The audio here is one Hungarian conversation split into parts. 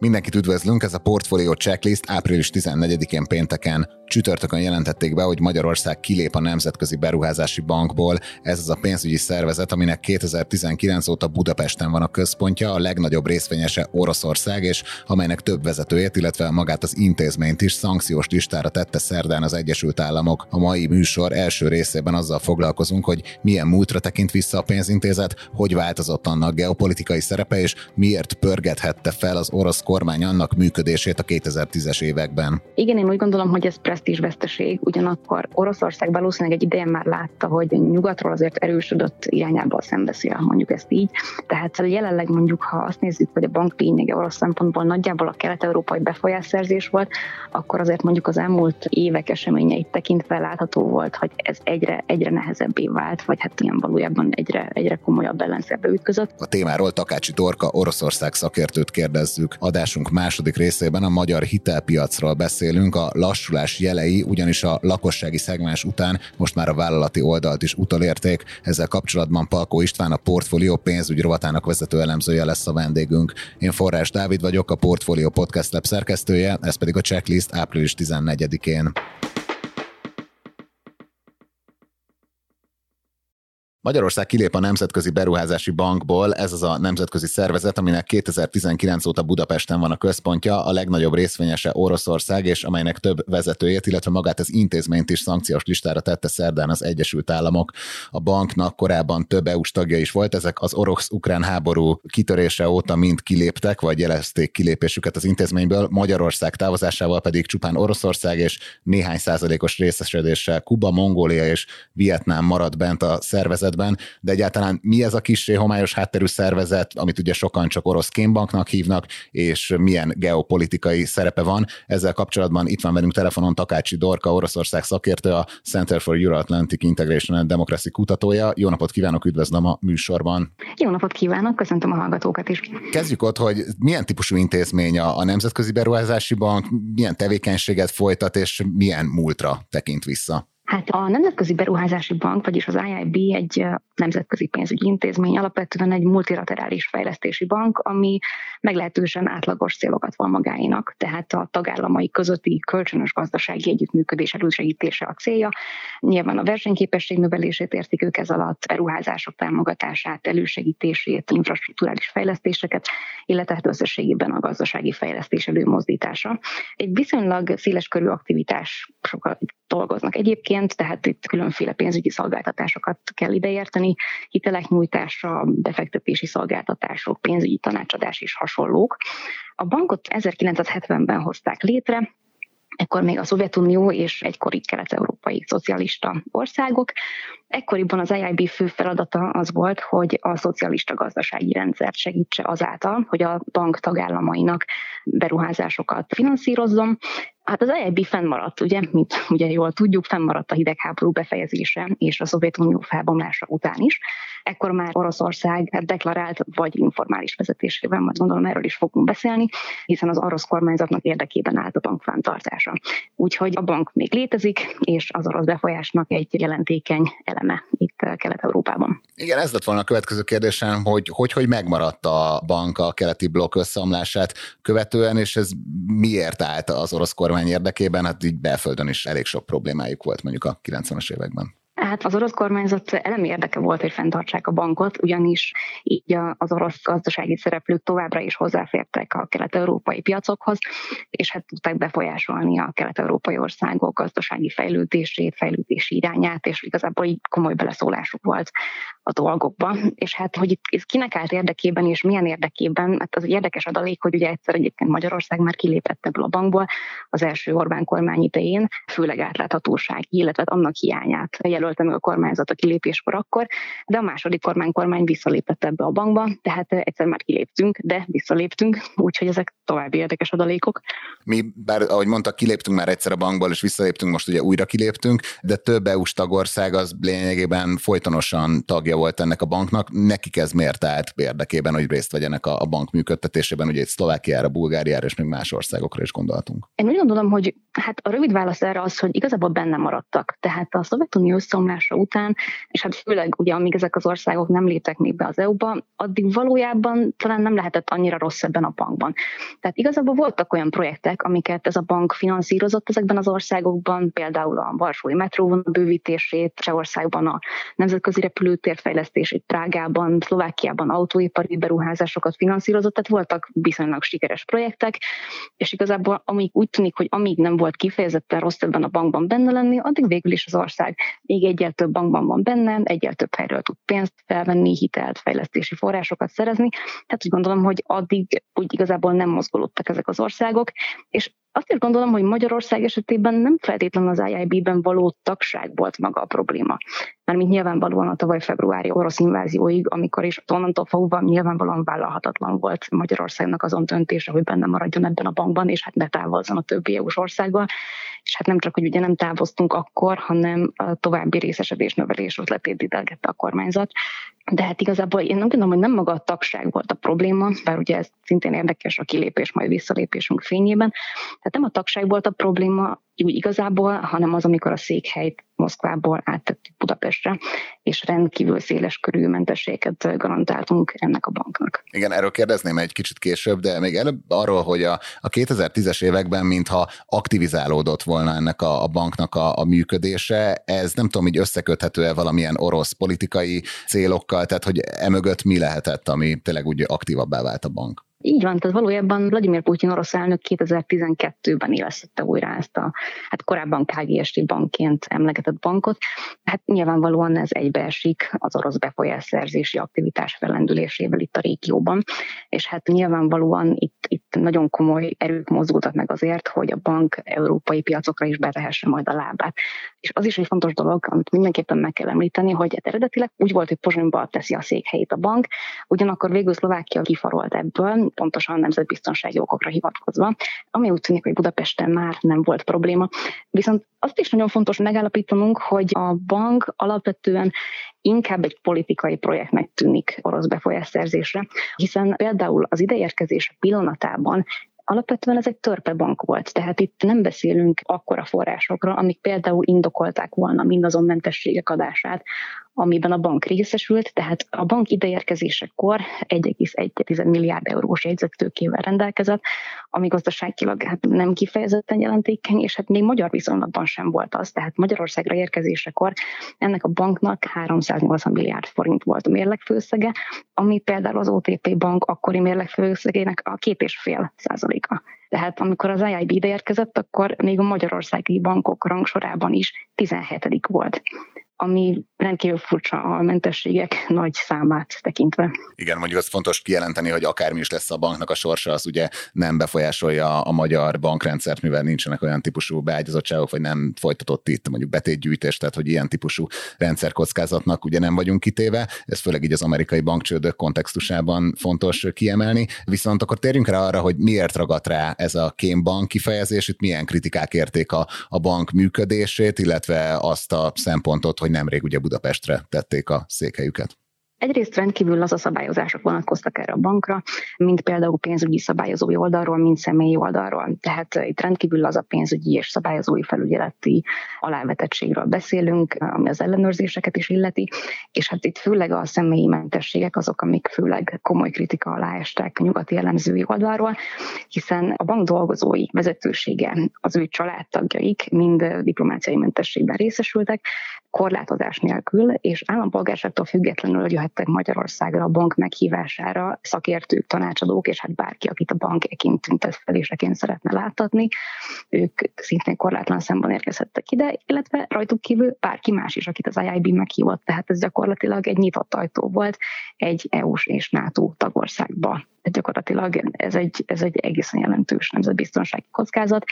Mindenkit üdvözlünk, ez a Portfolio Checklist április 14-én pénteken Csütörtökön jelentették be, hogy Magyarország kilép a Nemzetközi Beruházási Bankból. Ez az a pénzügyi szervezet, aminek 2019 óta Budapesten van a központja, a legnagyobb részvényese Oroszország, és amelynek több vezetőjét, illetve magát az intézményt is szankciós listára tette szerdán az Egyesült Államok. A mai műsor első részében azzal foglalkozunk, hogy milyen múltra tekint vissza a pénzintézet, hogy változott annak geopolitikai szerepe, és miért pörgethette fel az orosz kormány annak működését a 2010-es években. Igen, én úgy gondolom, hogy ez veszteség, ugyanakkor Oroszország valószínűleg egy ideje már látta, hogy nyugatról azért erősödött irányába szembeszél, mondjuk ezt így. Tehát jelenleg mondjuk, ha azt nézzük, hogy a bank lényege orosz szempontból nagyjából a kelet-európai befolyásszerzés volt, akkor azért mondjuk az elmúlt évek eseményeit tekintve látható volt, hogy ez egyre, egyre nehezebbé vált, vagy hát ilyen valójában egyre, egyre komolyabb ellenszerbe ütközött. A témáról Takácsi Torka Oroszország szakértőt kérdezzük. Adásunk második részében a magyar hitelpiacról beszélünk, a lassulás jelei ugyanis a lakossági szegmens után most már a vállalati oldalt is utolérték. Ezzel kapcsolatban Palkó István a Portfolio pénzügyi rovatának vezető elemzője lesz a vendégünk. Én Forrás Dávid vagyok, a Portfolio Podcast Lab szerkesztője, ez pedig a checklist április 14-én. Magyarország kilép a Nemzetközi Beruházási Bankból, ez az a nemzetközi szervezet, aminek 2019 óta Budapesten van a központja, a legnagyobb részvényese Oroszország, és amelynek több vezetőjét, illetve magát az intézményt is szankciós listára tette szerdán az Egyesült Államok. A banknak korábban több EU-s tagja is volt, ezek az orosz-ukrán háború kitörése óta mind kiléptek, vagy jelezték kilépésüket az intézményből, Magyarország távozásával pedig csupán Oroszország és néhány százalékos részesedéssel Kuba, Mongólia és Vietnám maradt bent a szervezet szervezetben, de egyáltalán mi ez a kis homályos hátterű szervezet, amit ugye sokan csak orosz kémbanknak hívnak, és milyen geopolitikai szerepe van. Ezzel kapcsolatban itt van velünk telefonon Takácsi Dorka, Oroszország szakértő, a Center for Euro-Atlantic Integration and Democracy kutatója. Jó napot kívánok, üdvözlöm a műsorban. Jó napot kívánok, köszöntöm a hallgatókat is. Kezdjük ott, hogy milyen típusú intézmény a, a Nemzetközi Beruházási Bank, milyen tevékenységet folytat, és milyen múltra tekint vissza? Hát a Nemzetközi Beruházási Bank, vagyis az IIB egy nemzetközi pénzügyi intézmény, alapvetően egy multilaterális fejlesztési bank, ami meglehetősen átlagos célokat van magáinak, tehát a tagállamai közötti kölcsönös gazdasági együttműködés elősegítése a célja. Nyilván a versenyképesség növelését értik ők ez alatt, beruházások támogatását, elősegítését, infrastruktúrális fejlesztéseket, illetve hát összességében a gazdasági fejlesztés előmozdítása. Egy viszonylag széles körű aktivitás dolgoznak egyébként, tehát itt különféle pénzügyi szolgáltatásokat kell ideérteni, hitelek nyújtása, befektetési szolgáltatások, pénzügyi tanácsadás és hasonlók. A bankot 1970-ben hozták létre, ekkor még a Szovjetunió és egykori kelet-európai szocialista országok. Ekkoriban az EIB fő feladata az volt, hogy a szocialista gazdasági rendszert segítse azáltal, hogy a bank tagállamainak beruházásokat finanszírozzon, Hát az EIB fennmaradt, ugye, mint ugye jól tudjuk, fennmaradt a hidegháború befejezése és a Szovjetunió felbomlása után is. Ekkor már Oroszország deklarált vagy informális vezetésével, majd gondolom erről is fogunk beszélni, hiszen az orosz kormányzatnak érdekében állt a bank fenntartása. Úgyhogy a bank még létezik, és az orosz befolyásnak egy jelentékeny eleme itt Kelet-Európában. Igen, ez lett volna a következő kérdésem, hogy hogy, hogy megmaradt a bank a keleti blokk összeomlását követően, és ez miért állt az orosz kormány érdekében? Hát így belföldön is elég sok problémájuk volt mondjuk a 90-es években. Hát az orosz kormányzat elemi érdeke volt, hogy fenntartsák a bankot, ugyanis így az orosz gazdasági szereplők továbbra is hozzáfértek a kelet-európai piacokhoz, és hát tudták befolyásolni a kelet-európai országok gazdasági fejlődését, fejlődési irányát, és igazából így komoly beleszólásuk volt a dolgokba. És hát, hogy itt ez kinek állt érdekében, és milyen érdekében, hát az egy érdekes adalék, hogy ugye egyszer egyébként Magyarország már kilépett ebből a bankból az első Orbán kormány idején, főleg átláthatóság, illetve annak hiányát jelölt jelölte meg a kormányzat a kilépéskor akkor, de a második kormány kormány visszalépett ebbe a bankba, tehát egyszer már kiléptünk, de visszaléptünk, úgyhogy ezek további érdekes adalékok. Mi, bár ahogy mondta, kiléptünk már egyszer a bankból, és visszaléptünk, most ugye újra kiléptünk, de több EU-s tagország az lényegében folytonosan tagja volt ennek a banknak. Nekik ez miért állt érdekében, hogy részt vegyenek a, a bank működtetésében, ugye itt Szlovákiára, Bulgáriára és még más országokra is gondoltunk. Én úgy gondolom, hogy hát a rövid válasz erre az, hogy igazából benne maradtak. Tehát a Szovjetunió összeomlása után, és hát főleg ugye amíg ezek az országok nem léptek még be az EU-ba, addig valójában talán nem lehetett annyira rossz ebben a bankban. Tehát igazából voltak olyan projektek, amiket ez a bank finanszírozott ezekben az országokban, például a Varsói metróvonal bővítését, Csehországban a nemzetközi repülőtér fejlesztését, Prágában, Szlovákiában autóipari beruházásokat finanszírozott, tehát voltak viszonylag sikeres projektek, és igazából amíg úgy tűnik, hogy amíg nem volt kifejezetten rossz ebben a bankban benne lenni, addig végül is az ország még egyel több bankban van benne, egyel több helyről tud pénzt felvenni, hitelt, fejlesztési forrásokat szerezni. Tehát úgy gondolom, hogy addig úgy igazából nem mozgolódtak ezek az országok, és azt is gondolom, hogy Magyarország esetében nem feltétlenül az IIB-ben való tagság volt maga a probléma. Mármint nyilvánvalóan a tavaly februári orosz invázióig, amikor is onnantól fogva nyilvánvalóan vállalhatatlan volt Magyarországnak azon döntése, hogy benne maradjon ebben a bankban, és hát ne távozzon a többi EU-s országgal. És hát nem csak, hogy ugye nem távoztunk akkor, hanem a további részesedés növelés ötletét didelgette a kormányzat. De hát igazából én nem gondolom, hogy nem maga a tagság volt a probléma, bár ugye ez szintén érdekes a kilépés, majd visszalépésünk fényében. Tehát nem a tagság volt a probléma, úgy igazából, hanem az, amikor a székhelyt Moszkvából áttettük Budapestre, és rendkívül széles körű mentességet garantáltunk ennek a banknak. Igen, erről kérdezném egy kicsit később, de még előbb arról, hogy a, a 2010-es években mintha aktivizálódott volna ennek a, a banknak a, a működése, ez nem tudom, így összeköthető-e valamilyen orosz politikai célokkal, tehát hogy emögött mi lehetett, ami tényleg úgy aktívabbá vált a bank? Így van, tehát valójában Vladimir Putyin orosz elnök 2012-ben élesztette újra ezt a, hát korábban KGST bankként emlegetett bankot. Hát nyilvánvalóan ez egybeesik az orosz befolyásszerzési aktivitás felendülésével itt a régióban, és hát nyilvánvalóan itt, itt nagyon komoly erők mozultak meg azért, hogy a bank európai piacokra is betehesse majd a lábát. És az is egy fontos dolog, amit mindenképpen meg kell említeni, hogy eredetileg úgy volt, hogy Pozsonyba teszi a székhelyét a bank, ugyanakkor végül Szlovákia kifarolt ebből, pontosan nemzetbiztonsági okokra hivatkozva, ami úgy tűnik, hogy Budapesten már nem volt probléma. Viszont azt is nagyon fontos megállapítanunk, hogy a bank alapvetően inkább egy politikai projektnek tűnik orosz befolyásszerzésre, hiszen például az ideérkezés pillanatában Alapvetően ez egy törpebank volt, tehát itt nem beszélünk akkora forrásokra, amik például indokolták volna mindazon mentességek adását, amiben a bank részesült, tehát a bank ideérkezésekor 1,1 milliárd eurós jegyzettőkével rendelkezett, ami gazdaságilag hát nem kifejezetten jelentékeny, és hát még magyar viszonylatban sem volt az, tehát Magyarországra érkezésekor ennek a banknak 380 milliárd forint volt a mérlegfőszege, ami például az OTP bank akkori mérlegfőszegének a két és fél százaléka. Tehát amikor az IIB ide érkezett, akkor még a magyarországi bankok rangsorában is 17 volt ami rendkívül furcsa a mentességek nagy számát tekintve. Igen, mondjuk az fontos kijelenteni, hogy akármi is lesz a banknak a sorsa, az ugye nem befolyásolja a magyar bankrendszert, mivel nincsenek olyan típusú beágyazottságok, vagy nem folytatott itt mondjuk betétgyűjtés, tehát hogy ilyen típusú rendszerkockázatnak ugye nem vagyunk kitéve. Ez főleg így az amerikai bankcsődök kontextusában fontos kiemelni. Viszont akkor térjünk rá arra, hogy miért ragadt rá ez a kémbank kifejezés, itt milyen kritikák érték a, a bank működését, illetve azt a szempontot, hogy hogy nemrég ugye Budapestre tették a székhelyüket. Egyrészt rendkívül a szabályozások vonatkoztak erre a bankra, mint például pénzügyi szabályozói oldalról, mint személyi oldalról. Tehát eh, itt rendkívül a pénzügyi és szabályozói felügyeleti alávetettségről beszélünk, ami az ellenőrzéseket is illeti, és hát itt főleg a személyi mentességek azok, amik főleg komoly kritika alá estek nyugati elemzői oldalról, hiszen a bank dolgozói vezetősége, az ő családtagjaik mind diplomáciai mentességben részesültek, korlátozás nélkül, és állampolgárságtól függetlenül jöhettek Magyarországra a bank meghívására szakértők, tanácsadók, és hát bárki, akit a bank ekint tüntetfeléseként szeretne láttatni, ők szintén korlátlan számban érkezhettek ide, illetve rajtuk kívül bárki más is, akit az IIB meghívott, tehát ez gyakorlatilag egy nyitott ajtó volt egy EU-s és NATO tagországba de gyakorlatilag ez egy, ez egy egészen jelentős nemzetbiztonsági kockázat,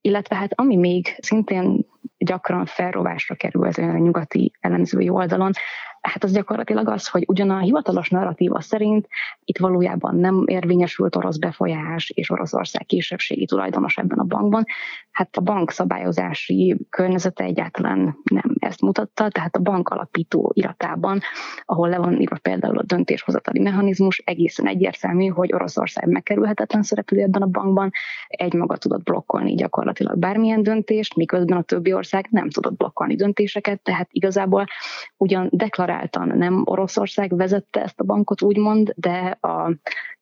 illetve hát ami még szintén gyakran felrovásra kerül az a nyugati elemzői oldalon, hát az gyakorlatilag az, hogy ugyan a hivatalos narratíva szerint itt valójában nem érvényesült orosz befolyás és Oroszország kisebbségi tulajdonos ebben a bankban, hát a bank szabályozási környezete egyáltalán nem ezt mutatta, tehát a bank alapító iratában, ahol le van írva például a döntéshozatali mechanizmus, egészen egyértelmű, hogy Oroszország megkerülhetetlen szereplő ebben a bankban, egy maga tudott blokkolni gyakorlatilag bármilyen döntést, miközben a többi ország nem tudott blokkolni döntéseket, tehát igazából ugyan deklaráltan nem Oroszország vezette ezt a bankot, úgymond, de a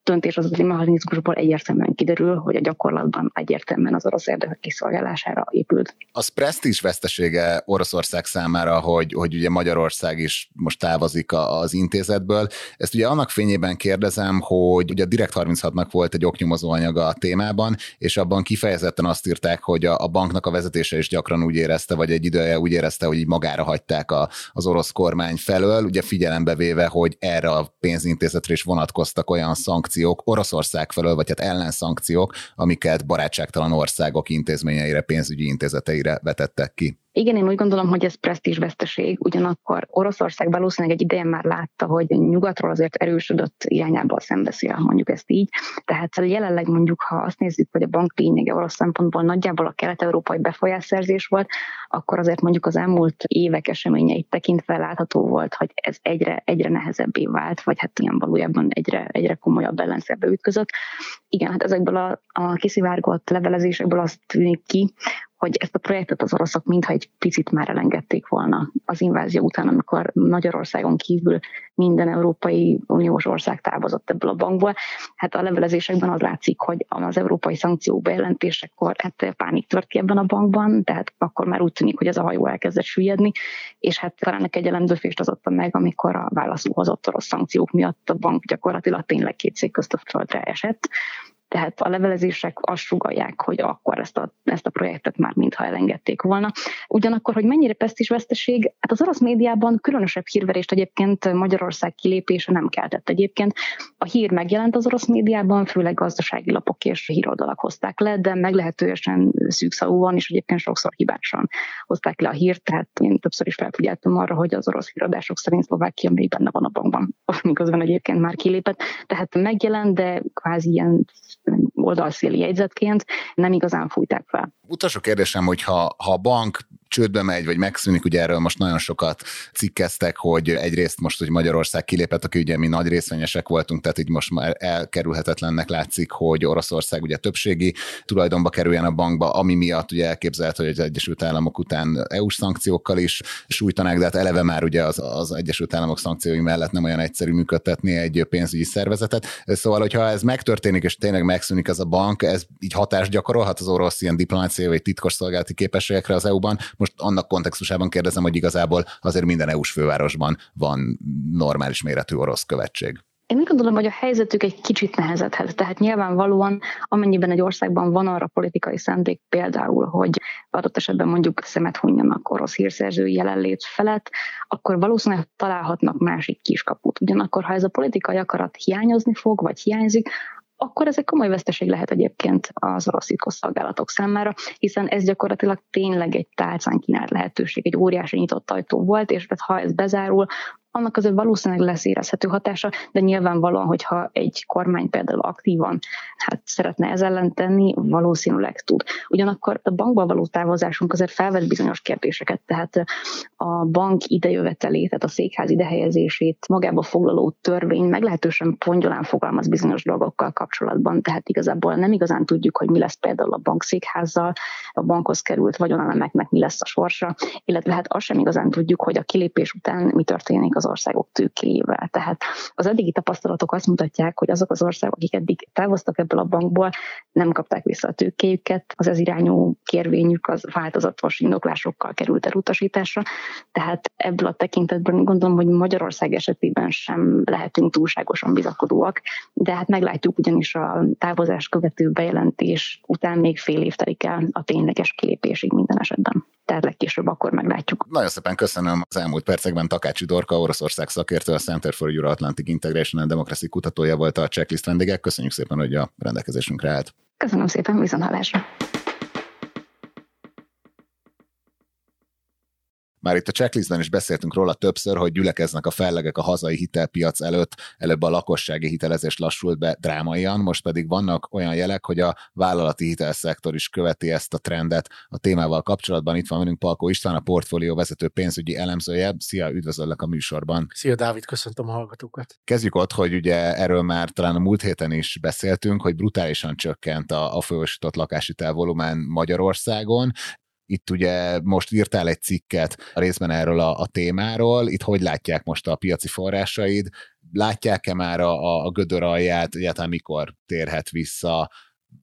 döntéshozatali mechanizmusból egyértelműen kiderül, hogy a gyakorlatban egyértelműen az orosz érdekek kiszolgálására épült. Az presztízs vesztesége Oroszország számára, hogy, hogy ugye Magyarország is most távozik az intézetből. Ezt ugye annak fényében kérdezem, hogy ugye a Direkt 36-nak volt egy oknyomozó anyaga a témában, és abban kifejezetten azt írták, hogy a, a banknak a vezetése is gyakran úgy érezte, vagy egy ideje úgy érezte, hogy így magára hagyták a, az orosz kormány felől, ugye figyelembe véve, hogy erre a pénzintézetre is vonatkoztak olyan szankciók, szankciók Oroszország felől, vagy hát ellenszankciók, amiket barátságtalan országok intézményeire, pénzügyi intézeteire vetettek ki. Igen, én úgy gondolom, hogy ez veszteség, ugyanakkor Oroszország valószínűleg egy ideje már látta, hogy nyugatról azért erősödött irányába szembeszél, mondjuk ezt így. Tehát jelenleg mondjuk, ha azt nézzük, hogy a bank lényege orosz szempontból nagyjából a kelet-európai befolyásszerzés volt, akkor azért mondjuk az elmúlt évek eseményeit tekintve látható volt, hogy ez egyre, egyre nehezebbé vált, vagy hát ilyen valójában egyre, egyre komolyabb ellenszerbe ütközött. Igen, hát ezekből a, a kiszivárgott levelezésekből azt tűnik ki, hogy ezt a projektet az oroszok mintha egy picit már elengedték volna az invázió után, amikor Magyarországon kívül minden Európai Uniós ország távozott ebből a bankból. Hát a levelezésekben az látszik, hogy az európai szankciók bejelentésekor hát pánik tört ki ebben a bankban, tehát akkor már úgy tűnik, hogy ez a hajó elkezdett süllyedni, és hát talán egy elemzőfést az adta meg, amikor a válaszul hozott orosz szankciók miatt a bank gyakorlatilag tényleg két szék közt a földre esett. Tehát a levelezések azt sugalják, hogy akkor ezt a, ezt a projektet már mintha elengedték volna. Ugyanakkor, hogy mennyire pesztis veszteség, hát az orosz médiában különösebb hírverést egyébként Magyarország kilépése nem keltett egyébként. A hír megjelent az orosz médiában, főleg gazdasági lapok és híroldalak hozták le, de meglehetősen szűkszavúan és egyébként sokszor hibásan hozták le a hírt, tehát én többször is felfigyeltem arra, hogy az orosz híradások szerint Szlovákia még benne van a bankban, miközben egyébként már kilépett. Tehát megjelent, de kvázi ilyen oldalszéli jegyzetként nem igazán fújták fel. Utolsó kérdésem, hogy ha, ha a bank csődbe megy, vagy megszűnik, ugye erről most nagyon sokat cikkeztek, hogy egyrészt most, hogy Magyarország kilépett, aki ugye mi nagy részvényesek voltunk, tehát így most már elkerülhetetlennek látszik, hogy Oroszország ugye többségi tulajdonba kerüljen a bankba, ami miatt ugye elképzelhető, hogy az Egyesült Államok után EU-s szankciókkal is sújtanák, de hát eleve már ugye az, az Egyesült Államok szankciói mellett nem olyan egyszerű működtetni egy pénzügyi szervezetet. Szóval, hogyha ez megtörténik, és tényleg megszűnik ez a bank, ez így hatást gyakorolhat az orosz ilyen diplomáciai vagy titkos szolgálati képességekre az EU-ban, most annak kontextusában kérdezem, hogy igazából azért minden EU-s fővárosban van normális méretű orosz követség. Én úgy gondolom, hogy a helyzetük egy kicsit nehezedhet. Tehát nyilvánvalóan, amennyiben egy országban van arra politikai szándék például, hogy adott esetben mondjuk szemet hunyjanak orosz hírszerzői jelenlét felett, akkor valószínűleg találhatnak másik kiskaput. Ugyanakkor, ha ez a politikai akarat hiányozni fog, vagy hiányzik, akkor ez egy komoly veszteség lehet egyébként az orosz szolgálatok számára, hiszen ez gyakorlatilag tényleg egy tálcán kínált lehetőség, egy óriási nyitott ajtó volt, és ha ez bezárul, annak azért valószínűleg lesz érezhető hatása, de nyilvánvalóan, hogyha egy kormány például aktívan hát szeretne ez ellen tenni, valószínűleg tud. Ugyanakkor a bankba való távozásunk azért felvet bizonyos kérdéseket, tehát a bank idejövetelét, tehát a székház idehelyezését magába foglaló törvény meglehetősen pongyolán fogalmaz bizonyos dolgokkal kapcsolatban, tehát igazából nem igazán tudjuk, hogy mi lesz például a bankszékházzal, a bankhoz került vagyonelemeknek mi lesz a sorsa, illetve hát azt sem igazán tudjuk, hogy a kilépés után mi történik az országok tőkéjével. Tehát az eddigi tapasztalatok azt mutatják, hogy azok az országok, akik eddig távoztak ebből a bankból, nem kapták vissza a tőkéjüket, az ez irányú kérvényük az változatos indoklásokkal került elutasításra. Tehát ebből a tekintetben gondolom, hogy Magyarország esetében sem lehetünk túlságosan bizakodóak, de hát meglátjuk ugyanis a távozás követő bejelentés után még fél év telik el a tényleges kilépésig minden esetben tehát legkésőbb akkor meglátjuk. Nagyon szépen köszönöm az elmúlt percekben Takácsi Dorka, Oroszország szakértő, a Center for Euro-Atlantic Integration and Democracy kutatója volt a checklist vendége. Köszönjük szépen, hogy a rendelkezésünkre állt. Köszönöm szépen, viszontlátásra. Már itt a checklistben is beszéltünk róla többször, hogy gyülekeznek a fellegek a hazai hitelpiac előtt, előbb a lakossági hitelezés lassult be drámaian, most pedig vannak olyan jelek, hogy a vállalati hitelszektor is követi ezt a trendet. A témával kapcsolatban itt van velünk Palkó István, a portfólió vezető pénzügyi elemzője. Szia, üdvözöllek a műsorban. Szia, Dávid, köszöntöm a hallgatókat. Kezdjük ott, hogy ugye erről már talán a múlt héten is beszéltünk, hogy brutálisan csökkent a, a folyosított lakáshitel volumen Magyarországon. Itt ugye most írtál egy cikket a részben erről a, a témáról, itt hogy látják most a piaci forrásaid, látják-e már a, a gödör alját, egyáltalán mikor térhet vissza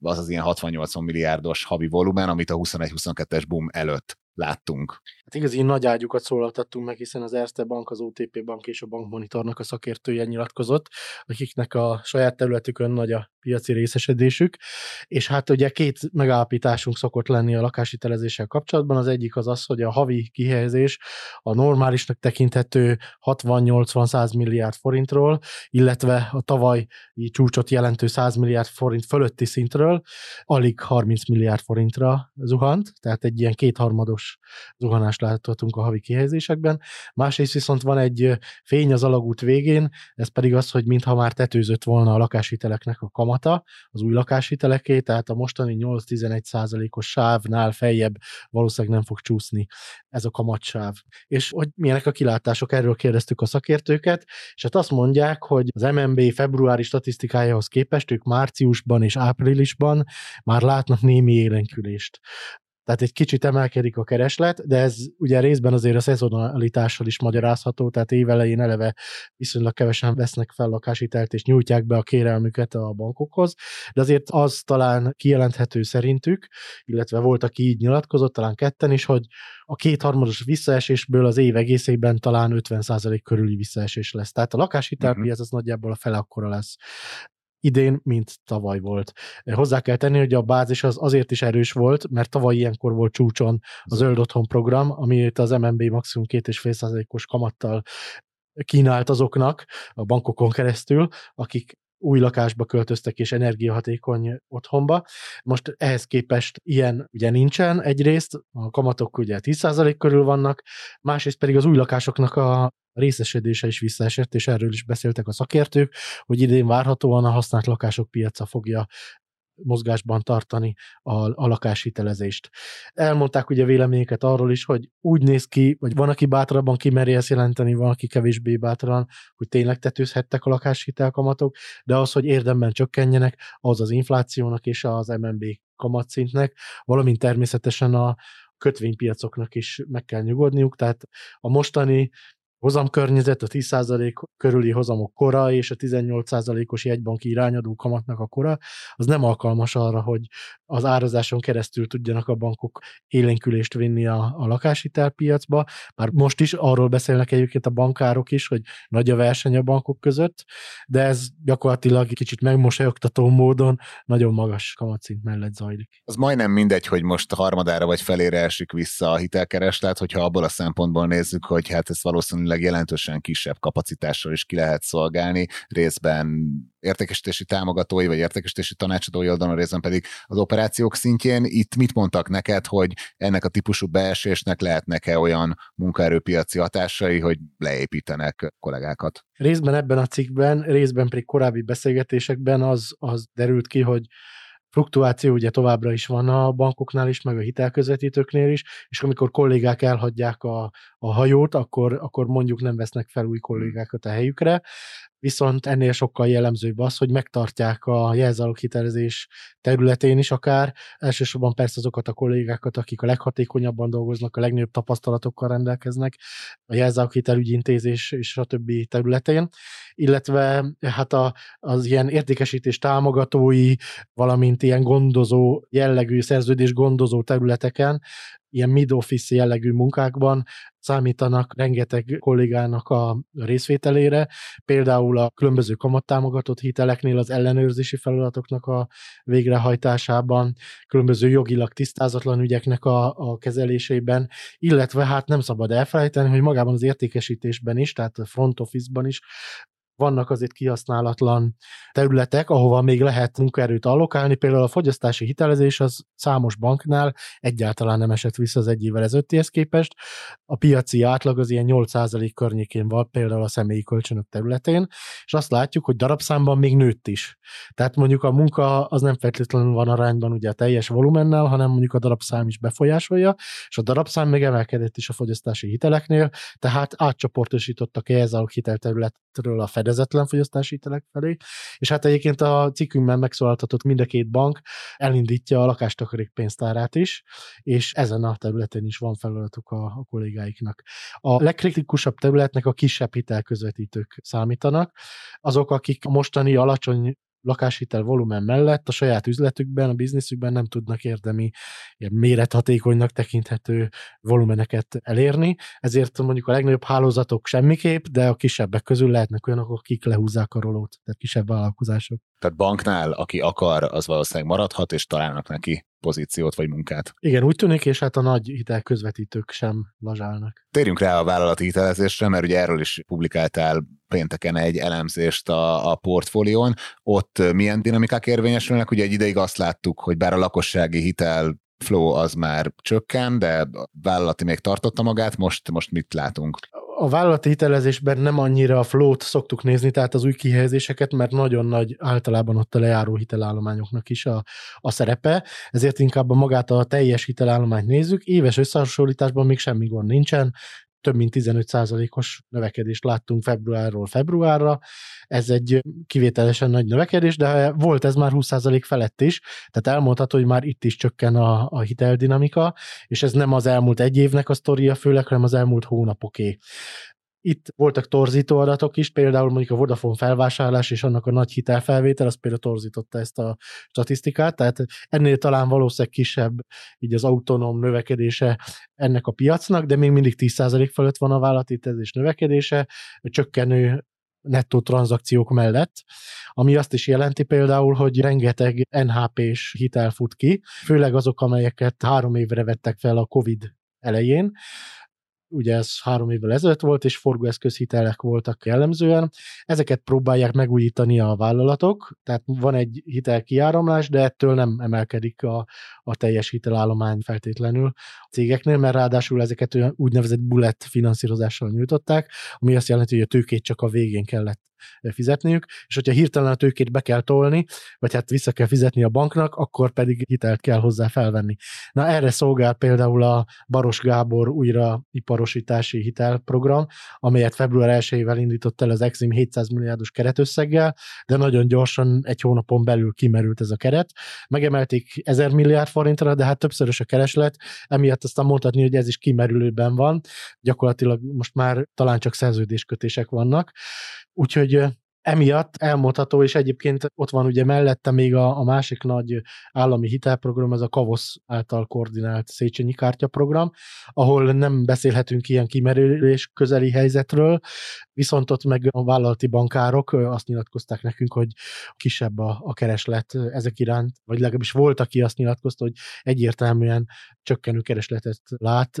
az az ilyen 60-80 milliárdos havi volumen, amit a 21-22-es boom előtt láttunk. Hát igazi nagy ágyukat szólaltattunk meg, hiszen az Erste Bank, az OTP Bank és a Bankmonitornak a szakértője nyilatkozott, akiknek a saját területükön nagy a piaci részesedésük, és hát ugye két megállapításunk szokott lenni a lakáshitelezéssel kapcsolatban. Az egyik az az, hogy a havi kihelyezés a normálisnak tekinthető 60-80-100 milliárd forintról, illetve a tavalyi csúcsot jelentő 100 milliárd forint fölötti szintről alig 30 milliárd forintra zuhant, tehát egy ilyen kétharmados zuhanást láthatunk a havi kihelyezésekben. Másrészt viszont van egy fény az alagút végén, ez pedig az, hogy mintha már tetőzött volna a lakáshiteleknek a kamat kamata az új lakáshiteleké, tehát a mostani 8-11 százalékos sávnál feljebb valószínűleg nem fog csúszni ez a kamatsáv. És hogy milyenek a kilátások, erről kérdeztük a szakértőket, és hát azt mondják, hogy az MNB februári statisztikájához képest ők márciusban és áprilisban már látnak némi élenkülést tehát egy kicsit emelkedik a kereslet, de ez ugye részben azért a szezonalitással is magyarázható, tehát évelején eleve viszonylag kevesen vesznek fel lakáshitelt és nyújtják be a kérelmüket a bankokhoz, de azért az talán kijelenthető szerintük, illetve volt, aki így nyilatkozott, talán ketten is, hogy a kétharmados visszaesésből az év egészében talán 50% körüli visszaesés lesz. Tehát a lakáshitelpiac uh-huh. az nagyjából a fele akkora lesz idén, mint tavaly volt. Hozzá kell tenni, hogy a bázis az azért is erős volt, mert tavaly ilyenkor volt csúcson a Zöld Otthon program, amit az MNB maximum 2,5%-os kamattal kínált azoknak a bankokon keresztül, akik új lakásba költöztek és energiahatékony otthonba. Most ehhez képest ilyen ugye nincsen egyrészt, a kamatok ugye 10% körül vannak, másrészt pedig az új lakásoknak a részesedése is visszaesett, és erről is beszéltek a szakértők, hogy idén várhatóan a használt lakások piaca fogja mozgásban tartani a, a lakáshitelezést. Elmondták ugye véleményeket arról is, hogy úgy néz ki, hogy van, aki bátrabban kimeri ezt jelenteni, van, aki kevésbé bátran, hogy tényleg tetőzhettek a lakáshitelkamatok, de az, hogy érdemben csökkenjenek, az az inflációnak és az MNB kamatszintnek, valamint természetesen a kötvénypiacoknak is meg kell nyugodniuk, tehát a mostani hozamkörnyezet, a 10% körüli hozamok kora és a 18%-os jegybanki irányadó kamatnak a kora, az nem alkalmas arra, hogy az árazáson keresztül tudjanak a bankok élénkülést vinni a, a lakáshitelpiacba. Már most is arról beszélnek egyébként a bankárok is, hogy nagy a verseny a bankok között, de ez gyakorlatilag kicsit megmosolyogtató módon nagyon magas kamatszint mellett zajlik. Az majdnem mindegy, hogy most harmadára vagy felére esik vissza a hitelkereslet, hogyha abból a szempontból nézzük, hogy hát ez valószínűleg valószínűleg jelentősen kisebb kapacitással is ki lehet szolgálni, részben értékesítési támogatói vagy értékesítési tanácsadói oldalon, részben pedig az operációk szintjén. Itt mit mondtak neked, hogy ennek a típusú beesésnek lehetnek-e olyan munkaerőpiaci hatásai, hogy leépítenek kollégákat? Részben ebben a cikkben, részben pedig korábbi beszélgetésekben az, az derült ki, hogy fluktuáció ugye továbbra is van a bankoknál is, meg a hitelközvetítőknél is, és amikor kollégák elhagyják a, a hajót, akkor, akkor mondjuk nem vesznek fel új kollégákat a helyükre, viszont ennél sokkal jellemzőbb az, hogy megtartják a jelzálóghitelezés területén is akár, elsősorban persze azokat a kollégákat, akik a leghatékonyabban dolgoznak, a legnagyobb tapasztalatokkal rendelkeznek, a jelzáloghitelügyintézés és a többi területén, illetve hát a, az ilyen értékesítés támogatói, valamint ilyen gondozó jellegű szerződés gondozó területeken ilyen mid-office jellegű munkákban számítanak rengeteg kollégának a részvételére, például a különböző kamattámogatott hiteleknél az ellenőrzési feladatoknak a végrehajtásában, különböző jogilag tisztázatlan ügyeknek a, a kezelésében, illetve hát nem szabad elfelejteni, hogy magában az értékesítésben is, tehát a front office-ban is vannak azért kihasználatlan területek, ahova még lehet munkaerőt allokálni, például a fogyasztási hitelezés az számos banknál egyáltalán nem esett vissza az egy évvel ezelőttihez képest. A piaci átlag az ilyen 8% környékén van, például a személyi kölcsönök területén, és azt látjuk, hogy darabszámban még nőtt is. Tehát mondjuk a munka az nem feltétlenül van arányban ugye a teljes volumennel, hanem mondjuk a darabszám is befolyásolja, és a darabszám még emelkedett is a fogyasztási hiteleknél, tehát átcsoportosítottak ehhez a hitelterületről a fedezetlen fogyasztási hitelek felé, és hát egyébként a cikkünkben megszólaltatott mind a két bank elindítja a lakástakarék pénztárát is, és ezen a területen is van feladatuk a, a kollégáiknak. A legkritikusabb területnek a kisebb hitelközvetítők számítanak, azok, akik mostani alacsony lakáshitel volumen mellett a saját üzletükben, a bizniszükben nem tudnak érdemi, mérethatékonynak tekinthető volumeneket elérni, ezért mondjuk a legnagyobb hálózatok semmiképp, de a kisebbek közül lehetnek olyanok, akik lehúzzák a rolót, tehát kisebb vállalkozások. Tehát banknál, aki akar, az valószínűleg maradhat, és találnak neki pozíciót vagy munkát. Igen, úgy tűnik, és hát a nagy hitelközvetítők sem lazsálnak. Térjünk rá a vállalati hitelezésre, mert ugye erről is publikáltál pénteken egy elemzést a, a portfólión. Ott milyen dinamikák érvényesülnek? Ugye egy ideig azt láttuk, hogy bár a lakossági hitel flow az már csökken, de a vállalati még tartotta magát, most, most mit látunk? A vállalati hitelezésben nem annyira a float szoktuk nézni, tehát az új kihelyezéseket, mert nagyon nagy általában ott a lejáró hitelállományoknak is a, a szerepe, ezért inkább a magát a teljes hitelállományt nézzük. Éves összehasonlításban még semmi gond nincsen, több mint 15%-os növekedést láttunk februárról februárra. Ez egy kivételesen nagy növekedés, de volt ez már 20% felett is, tehát elmondható, hogy már itt is csökken a, a hiteldinamika, és ez nem az elmúlt egy évnek a sztoria főleg, hanem az elmúlt hónapoké. Itt voltak torzító adatok is, például mondjuk a Vodafone felvásárlás és annak a nagy hitelfelvétel, az például torzította ezt a statisztikát, tehát ennél talán valószínűleg kisebb így az autonóm növekedése ennek a piacnak, de még mindig 10% fölött van a vállalatétezés növekedése, csökkenő nettó tranzakciók mellett, ami azt is jelenti például, hogy rengeteg NHP-s hitel fut ki, főleg azok, amelyeket három évre vettek fel a COVID elején, ugye ez három évvel ezelőtt volt, és forgóeszközhitelek voltak jellemzően. Ezeket próbálják megújítani a vállalatok, tehát van egy hitel kiáramlás, de ettől nem emelkedik a, a teljes hitelállomány feltétlenül a cégeknél, mert ráadásul ezeket olyan úgynevezett bullet finanszírozással nyújtották, ami azt jelenti, hogy a tőkét csak a végén kellett fizetniük, és hogyha hirtelen a tőkét be kell tolni, vagy hát vissza kell fizetni a banknak, akkor pedig hitelt kell hozzá felvenni. Na erre szolgál például a Baros Gábor újraiparosítási hitelprogram, amelyet február 1-ével indított el az Exim 700 milliárdos keretösszeggel, de nagyon gyorsan egy hónapon belül kimerült ez a keret. Megemelték 1000 milliárd forintra, de hát többszörös a kereslet, emiatt aztán mondhatni, hogy ez is kimerülőben van. Gyakorlatilag most már talán csak szerződéskötések vannak. Úgyhogy emiatt elmondható, és egyébként ott van ugye mellette még a, a másik nagy állami hitelprogram, ez a Kavosz által koordinált Széchenyi kártyaprogram, ahol nem beszélhetünk ilyen kimerülés közeli helyzetről, viszont ott meg a vállalati bankárok azt nyilatkozták nekünk, hogy kisebb a, a kereslet ezek iránt, vagy legalábbis volt, aki azt nyilatkozta, hogy egyértelműen csökkenő keresletet lát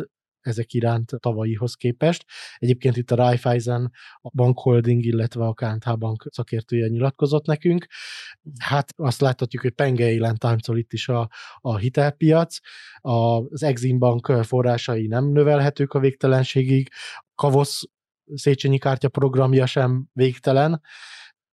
ezek iránt tavalyihoz képest. Egyébként itt a Raiffeisen, a Bankholding, illetve a KNH Bank szakértője nyilatkozott nekünk. Hát azt láthatjuk, hogy pengeilen táncol itt is a, a hitelpiac, az Exim Bank forrásai nem növelhetők a végtelenségig, Kavosz Széchenyi kártya programja sem végtelen,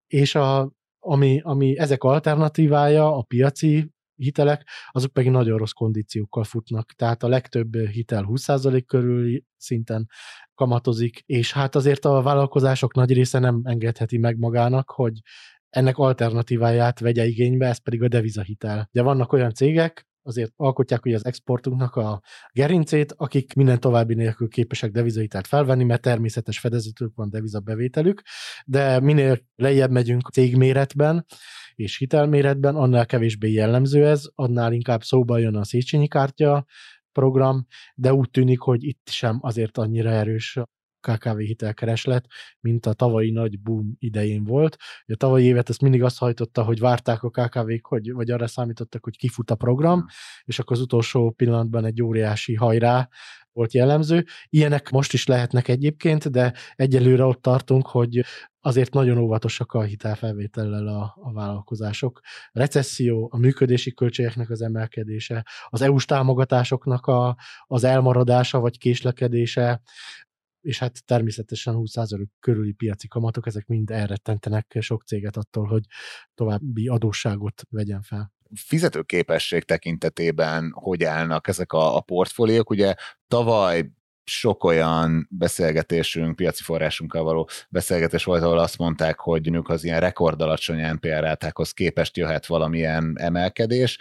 és a, ami, ami ezek alternatívája, a piaci hitelek, azok pedig nagyon rossz kondíciókkal futnak. Tehát a legtöbb hitel 20% körül szinten kamatozik, és hát azért a vállalkozások nagy része nem engedheti meg magának, hogy ennek alternatíváját vegye igénybe, ez pedig a devizahitel. De vannak olyan cégek, azért alkotják ugye az exportunknak a gerincét, akik minden további nélkül képesek devizahitelt felvenni, mert természetes fedezetük van devizabevételük, de minél lejjebb megyünk cégméretben, és hitelméretben, annál kevésbé jellemző ez, annál inkább szóba jön a Széchenyi kártya program, de úgy tűnik, hogy itt sem azért annyira erős KKV hitelkereslet, mint a tavalyi nagy boom idején volt. A tavalyi évet ezt mindig azt hajtotta, hogy várták a KKV-k, hogy, vagy arra számítottak, hogy kifut a program, hmm. és akkor az utolsó pillanatban egy óriási hajrá volt jellemző. Ilyenek most is lehetnek egyébként, de egyelőre ott tartunk, hogy azért nagyon óvatosak a hitelfelvétellel a, a vállalkozások. A recesszió, a működési költségeknek az emelkedése, az EU-s támogatásoknak a, az elmaradása vagy késlekedése, és hát természetesen 20% körüli piaci kamatok, ezek mind elrettentenek sok céget attól, hogy további adósságot vegyen fel fizetőképesség tekintetében hogy állnak ezek a, a portfóliók. Ugye tavaly sok olyan beszélgetésünk, piaci forrásunkkal való beszélgetés volt, ahol azt mondták, hogy nők az ilyen rekordalacsony NPR rátákhoz képest jöhet valamilyen emelkedés.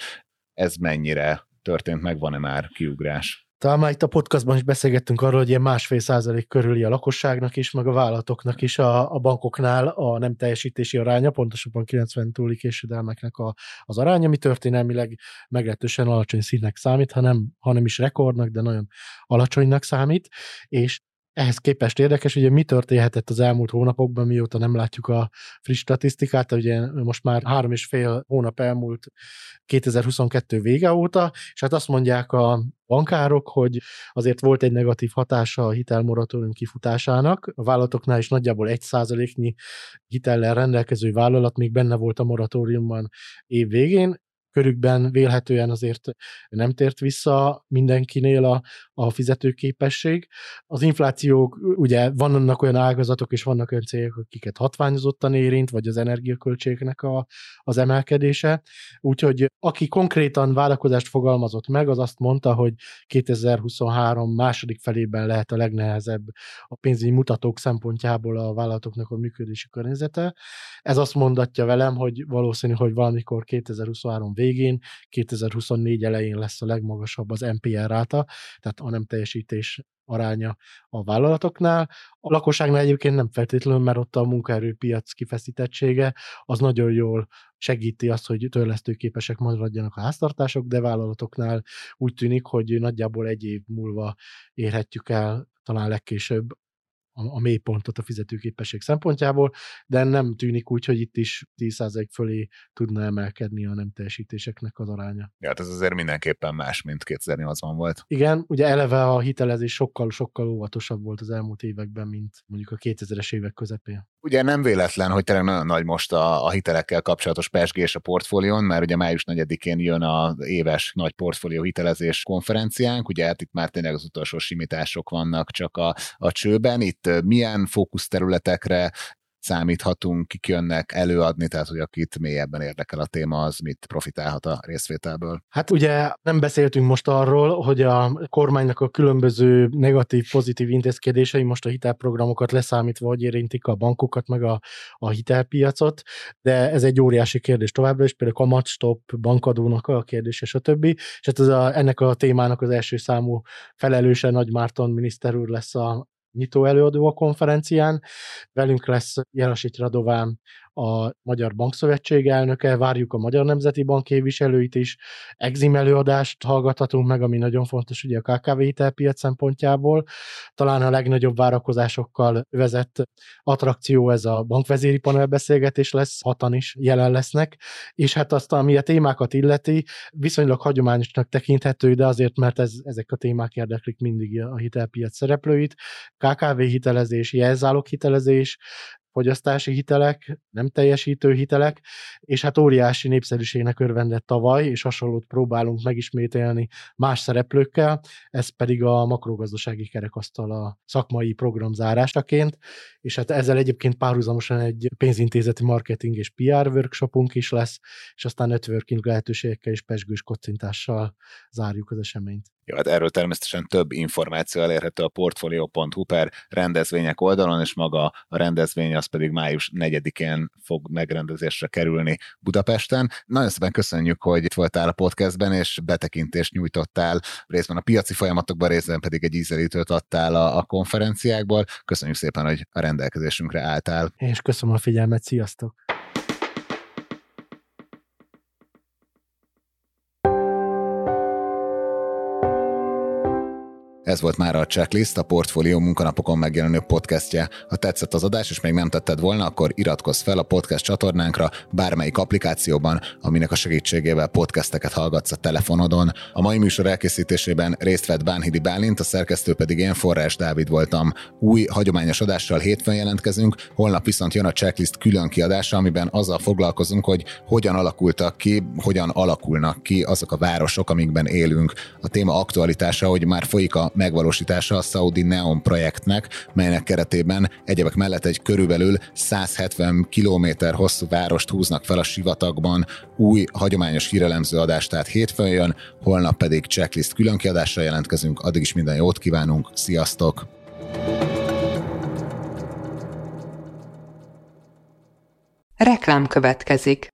Ez mennyire történt meg, van-e már kiugrás? Talán már itt a podcastban is beszélgettünk arról, hogy ilyen másfél százalék körüli a lakosságnak is, meg a vállalatoknak is a, a bankoknál a nem teljesítési aránya, pontosabban 90 túli késedelmeknek a, az aránya, ami történelmileg meglehetősen alacsony színnek számít, hanem, hanem is rekordnak, de nagyon alacsonynak számít, és ehhez képest érdekes, ugye mi történhetett az elmúlt hónapokban, mióta nem látjuk a friss statisztikát, ugye most már három és fél hónap elmúlt 2022 vége óta, és hát azt mondják a bankárok, hogy azért volt egy negatív hatása a hitelmoratórium kifutásának. A vállalatoknál is nagyjából egy százaléknyi hitellel rendelkező vállalat még benne volt a moratóriumban év végén, körükben vélhetően azért nem tért vissza mindenkinél a, a fizetőképesség. Az infláció, ugye vannak olyan ágazatok és vannak olyan cégek, akiket hatványozottan érint, vagy az energiaköltségnek a, az emelkedése. Úgyhogy aki konkrétan várakozást fogalmazott meg, az azt mondta, hogy 2023 második felében lehet a legnehezebb a pénzügyi mutatók szempontjából a vállalatoknak a működési környezete. Ez azt mondatja velem, hogy valószínű, hogy valamikor 2023 végén, 2024 elején lesz a legmagasabb az NPR ráta, tehát a nem teljesítés aránya a vállalatoknál. A lakosságnál egyébként nem feltétlenül, mert ott a munkaerőpiac kifeszítettsége az nagyon jól segíti azt, hogy törlesztőképesek maradjanak a háztartások, de vállalatoknál úgy tűnik, hogy nagyjából egy év múlva érhetjük el talán legkésőbb a, a mélypontot a fizetőképesség szempontjából, de nem tűnik úgy, hogy itt is 10% fölé tudna emelkedni a nem teljesítéseknek az aránya. Ja, hát ez azért mindenképpen más, mint 2008-ban volt. Igen, ugye eleve a hitelezés sokkal-sokkal óvatosabb volt az elmúlt években, mint mondjuk a 2000-es évek közepén. Ugye nem véletlen, hogy tényleg nagyon nagy most a, a hitelekkel kapcsolatos pesgés a portfólión, mert ugye május 4-én jön az éves nagy portfólió hitelezés konferenciánk, ugye hát itt már tényleg az utolsó simítások vannak csak a, a csőben, itt milyen fókuszterületekre számíthatunk, kik jönnek előadni, tehát hogy akit mélyebben érdekel a téma, az mit profitálhat a részvételből. Hát ugye nem beszéltünk most arról, hogy a kormánynak a különböző negatív, pozitív intézkedései most a hitelprogramokat leszámítva, hogy érintik a bankokat, meg a, a hitelpiacot, de ez egy óriási kérdés továbbra is, például kamatstop, bankadónak a kérdése, stb. És hát ez a, ennek a témának az első számú felelőse Nagy Márton miniszter úr lesz a, nyitó előadó a konferencián. Velünk lesz Jelasit Radován, a Magyar Bankszövetség elnöke, várjuk a Magyar Nemzeti Bank képviselőit is, exim előadást hallgathatunk meg, ami nagyon fontos ugye a KKV hitelpiac szempontjából. Talán a legnagyobb várakozásokkal vezet attrakció ez a bankvezéri panelbeszélgetés lesz, hatan is jelen lesznek, és hát azt, ami a témákat illeti, viszonylag hagyományosnak tekinthető, de azért, mert ez, ezek a témák érdeklik mindig a hitelpiac szereplőit. KKV hitelezés, jelzálog hitelezés, fogyasztási hitelek, nem teljesítő hitelek, és hát óriási népszerűségnek örvendett tavaly, és hasonlót próbálunk megismételni más szereplőkkel, ez pedig a makrogazdasági kerekasztal a szakmai program zárásaként, és hát ezzel egyébként párhuzamosan egy pénzintézeti marketing és PR workshopunk is lesz, és aztán networking lehetőségekkel és pesgős kocintással zárjuk az eseményt. Jó, hát erről természetesen több információ elérhető a portfolio.hu per rendezvények oldalon, és maga a rendezvény az pedig május 4-én fog megrendezésre kerülni Budapesten. Nagyon szépen köszönjük, hogy itt voltál a podcastben, és betekintést nyújtottál részben a piaci folyamatokban, részben pedig egy ízelítőt adtál a, a konferenciákból. Köszönjük szépen, hogy a rendelkezésünkre álltál. És köszönöm a figyelmet, sziasztok! Ez volt már a Checklist, a Portfólió munkanapokon megjelenő podcastje. Ha tetszett az adás, és még nem tetted volna, akkor iratkozz fel a podcast csatornánkra bármelyik applikációban, aminek a segítségével podcasteket hallgatsz a telefonodon. A mai műsor elkészítésében részt vett Bánhidi Bálint, a szerkesztő pedig én Forrás Dávid voltam. Új, hagyományos adással hétfőn jelentkezünk, holnap viszont jön a checklist külön kiadása, amiben azzal foglalkozunk, hogy hogyan alakultak ki, hogyan alakulnak ki azok a városok, amikben élünk. A téma aktualitása, hogy már folyik a megvalósítása a Saudi Neon projektnek, melynek keretében egyebek mellett egy körülbelül 170 km hosszú várost húznak fel a sivatagban. Új, hagyományos hírelemző adást tehát hétfőn jön, holnap pedig checklist külön kiadásra jelentkezünk. Addig is minden jót kívánunk, sziasztok! Reklám következik.